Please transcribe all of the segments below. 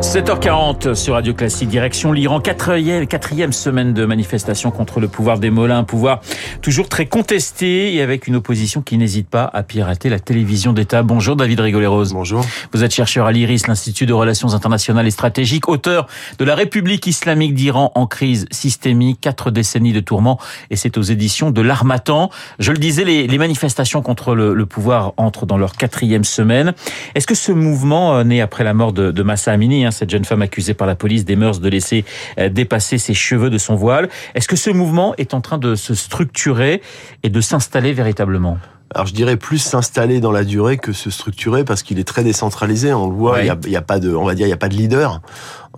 7h40 sur Radio Classique, direction l'Iran, quatrième, quatrième semaine de manifestation contre le pouvoir des Mollahs, un pouvoir toujours très contesté et avec une opposition qui n'hésite pas à pirater la télévision d'État. Bonjour David Rigoleros. Bonjour. Vous êtes chercheur à l'IRIS, l'Institut de Relations Internationales et Stratégiques, auteur de La République islamique d'Iran en crise systémique, quatre décennies de tourments et c'est aux éditions de l'Armatan. Je le disais, les, les manifestations contre le, le, pouvoir entrent dans leur quatrième semaine. Est-ce que ce mouvement, euh, né après la mort de, de Massa Amini, cette jeune femme accusée par la police des mœurs de laisser euh, dépasser ses cheveux de son voile. Est-ce que ce mouvement est en train de se structurer et de s'installer véritablement? Alors je dirais plus s'installer dans la durée que se structurer parce qu'il est très décentralisé. On le voit, il y, a, y, a, pas de, on va dire, il y a pas de leader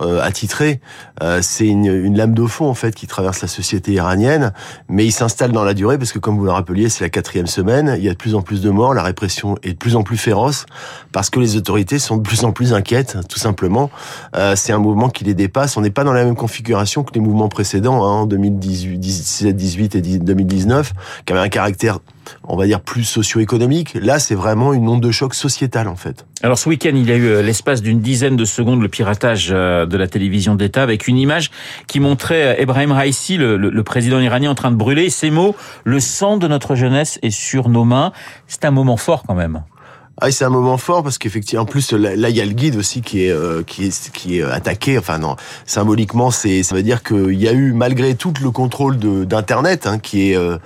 euh, attitré. Euh, c'est une, une, lame de fond en fait qui traverse la société iranienne, mais il s'installe dans la durée parce que comme vous le rappeliez, c'est la quatrième semaine. Il y a de plus en plus de morts, la répression est de plus en plus féroce parce que les autorités sont de plus en plus inquiètes, tout simplement. Euh, c'est un mouvement qui les dépasse. On n'est pas dans la même configuration que les mouvements précédents, hein, en 2018, 17, 18 et 2019, qui avaient un caractère on va dire plus socio-économique. Là, c'est vraiment une onde de choc sociétale en fait. Alors ce week-end, il y a eu l'espace d'une dizaine de secondes le piratage de la télévision d'État avec une image qui montrait Ebrahim Raisi, le, le, président iranien, en train de brûler. Ces mots, le sang de notre jeunesse est sur nos mains. C'est un moment fort quand même. Ah, c'est un moment fort parce qu'effectivement, en plus là, il y a le guide aussi qui est euh, qui est qui est attaqué. Enfin non, symboliquement, c'est ça veut dire qu'il y a eu malgré tout le contrôle d'internet, hein, qui est euh,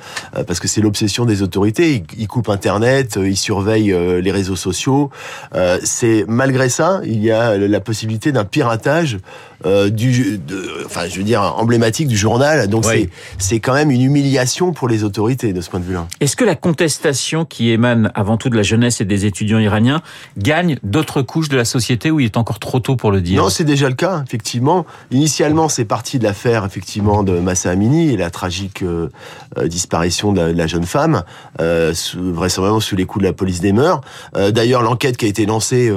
parce que c'est l'obsession des autorités. Ils, coupent internet, euh, ils surveillent euh, les réseaux sociaux. Euh, c'est malgré ça, il y a la possibilité d'un piratage du, de, enfin je veux dire emblématique du journal. Donc oui. c'est c'est quand même une humiliation pour les autorités de ce point de vue-là. Est-ce que la contestation qui émane avant tout de la jeunesse et des étudiants iraniens gagnent d'autres couches de la société où il est encore trop tôt pour le dire? Non, c'est déjà le cas, effectivement. Initialement, c'est parti de l'affaire, effectivement, de Massa Amini et la tragique euh, disparition de la, de la, jeune femme, euh, sous, vraisemblablement sous les coups de la police des mœurs. Euh, D'ailleurs, l'enquête qui a été lancée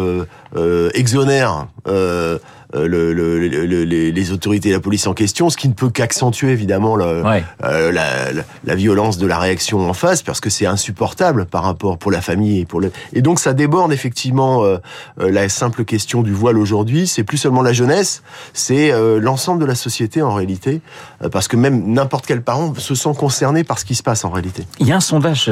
euh, exonère euh, le, le, le, les autorités et la police en question, ce qui ne peut qu'accentuer évidemment ouais. euh, la, la, la, violence de la réaction en face, parce que c'est insupportable par rapport pour la famille et pour le. Et donc ça déborde effectivement euh, euh la simple question du voile aujourd'hui. C'est plus seulement la jeunesse, c'est euh, l'ensemble de la société en réalité, parce que même n'importe quel parent se sent concerné par ce qui se passe en réalité. Il y a un sondage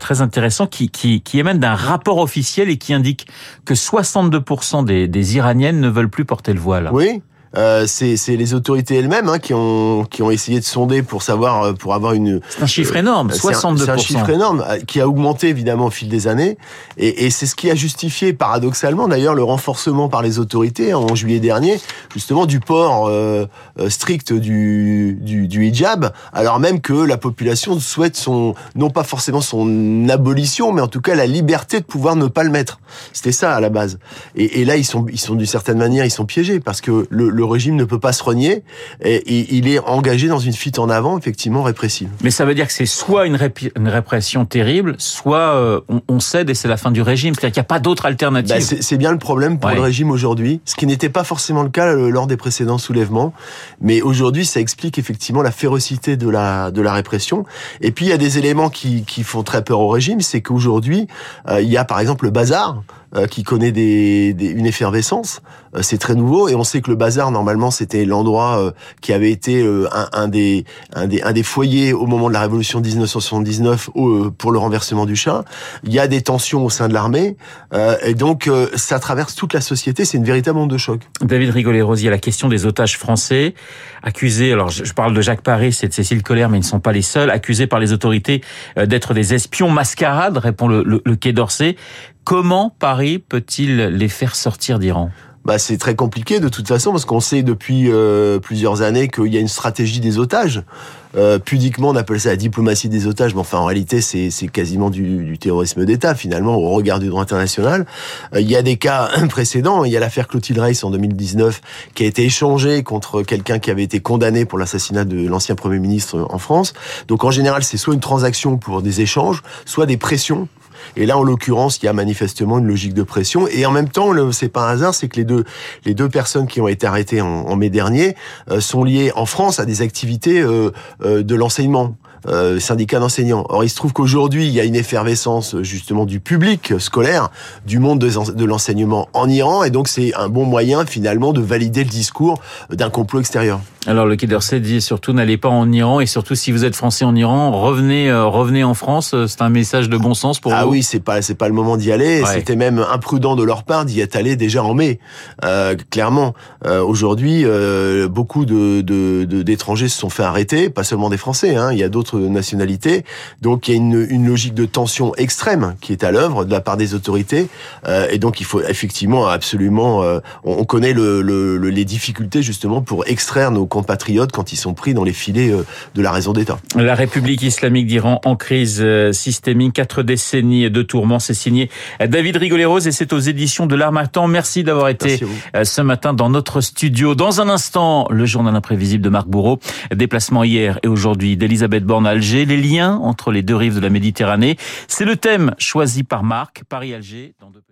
très intéressant qui, qui, qui émane d'un rapport officiel et qui indique que 62% des, des Iraniennes ne veulent plus porter le voile. Oui, euh, c'est les autorités elles-mêmes hein, qui ont qui ont essayé de sonder pour savoir euh, pour avoir une. C'est un chiffre énorme, 62 C'est un, un, chiffre énorme euh, qui a augmenté évidemment au fil des années et, et c'est ce qui a justifié paradoxalement d'ailleurs le renforcement par les autorités en juillet dernier justement du port euh, strict du, du, du hijab alors même que la population souhaite son non pas forcément son abolition mais en tout cas la liberté de pouvoir ne pas le mettre. C'était ça à la base. Et, et là ils sont ils sont d'une certaine manière ils sont piégés parce que le, le le régime ne peut pas se renier et, il est engagé dans une fuite en avant effectivement répressive. Mais ça veut dire que c'est soit une, rép une, répression terrible, soit euh, on, on, cède et c'est la fin du régime. C'est-à-dire qu'il n'y a pas d'autre alternative. Bah c'est bien le problème pour ouais. le régime aujourd'hui, ce qui n'était pas forcément le cas euh, lors des précédents soulèvements. Mais aujourd'hui, ça explique effectivement la férocité de la de la répression. Et puis il y a des éléments qui, qui font très peur au régime, c'est qu'aujourd'hui euh, il y a par exemple le bazar euh, qui connaît des, des, une effervescence. Euh, c'est très nouveau et on sait que le bazar normalement c'était l'endroit euh, qui avait été un, un, des, un, des, un des foyers au moment de la révolution de 1979 pour le renversement du chat. Il y a des tensions au sein de l'armée et donc ça traverse toute la société. C'est une véritable onde de choc. David Rigolet-Rosier, la question des otages français accusés. Alors je parle de Jacques Paris et de Cécile Colère, mais ils ne sont pas les seuls accusés par les autorités d'être des espions mascarades. Répond le, le, le Quai d'Orsay. Comment Paris peut-il les faire sortir d'Iran? Bah, c'est très compliqué de toute façon parce qu'on sait depuis euh, plusieurs années qu'il y a une stratégie des otages. Euh, pudiquement, on appelle ça la diplomatie des otages, mais en réalité, c'est quasiment du, du terrorisme d'État finalement au regard du droit international. Euh, il y a des cas précédents. Il y a l'affaire Clotilde Reiss en 2019 qui a été échangée contre quelqu'un qui avait été condamné pour l'assassinat de l'ancien premier ministre en France. Donc en général, c'est soit une transaction pour des échanges, soit des pressions et là, en l'occurrence, il y a manifestement une logique de pression. Et en même temps, c'est pas un hasard, c'est que les deux, les deux personnes qui ont été arrêtées en, mai dernier euh, sont liées en France à des activités euh, euh, de l'enseignement. Euh, syndicats d'enseignants. Or, il se trouve qu'aujourd'hui, il y a une effervescence justement du public scolaire, du monde de l'enseignement en Iran, et donc c'est un bon moyen finalement de valider le discours d'un complot extérieur. Alors le Quai d'Orsay dit surtout n'allez pas en Iran et surtout si vous êtes français en Iran, revenez euh, revenez en France. C'est un message de bon sens pour ah vous. Ah oui, c'est pas c'est pas le moment d'y aller. C'était même imprudent de leur part d'y être allé déjà en mai. Euh, clairement, euh, aujourd'hui, euh, beaucoup de d'étrangers se sont fait arrêter, pas seulement des Français. Hein, il y a d'autres nationalités. Donc il y a une, une logique de tension extrême qui est à l'œuvre de la part des autorités. Euh, et donc il faut effectivement absolument. On, on, connaît le, le, les difficultés justement pour extraire nos compatriotes quand ils sont pris dans les filets euh, de la raison d'État. La République islamique d'Iran en crise euh, systémique, quatre décennies de tourments, c'est signé David Rigoleros et c'est aux éditions de l'Armatan. Merci d'avoir été euh, ce matin dans notre studio. Dans un instant, le journal imprévisible de Marc Bourreau, déplacement hier et aujourd'hui d'Elisabeth Borne à Alger, les liens entre les deux rives de la Méditerranée. C'est le thème choisi par Marc, Paris-Alger, dans deux